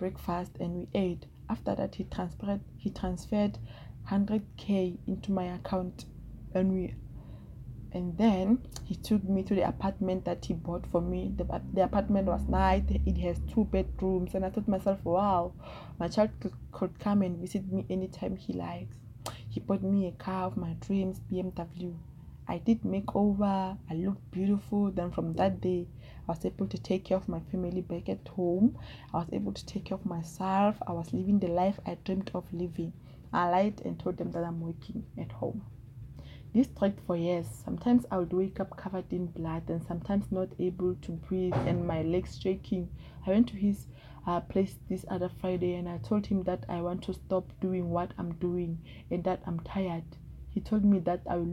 breakfast and we ate. After that, he transferred he transferred 100k into my account, and we and then he took me to the apartment that he bought for me. The, the apartment was nice. It has two bedrooms and i thought myself wow my child could, could come and visit me anytime he likes. He bought me a car of my dreams bmw i did makeover. I looked beautiful. Then from that day i was able to take care of my family back at home i was able to take care of myself i was living the life i dreamed of living i lied and told them that i'm working at home this dragged for years. Sometimes I would wake up covered in blood and sometimes not able to breathe and my legs shaking. I went to his uh, place this other Friday and I told him that I want to stop doing what I'm doing and that I'm tired. He told me that I will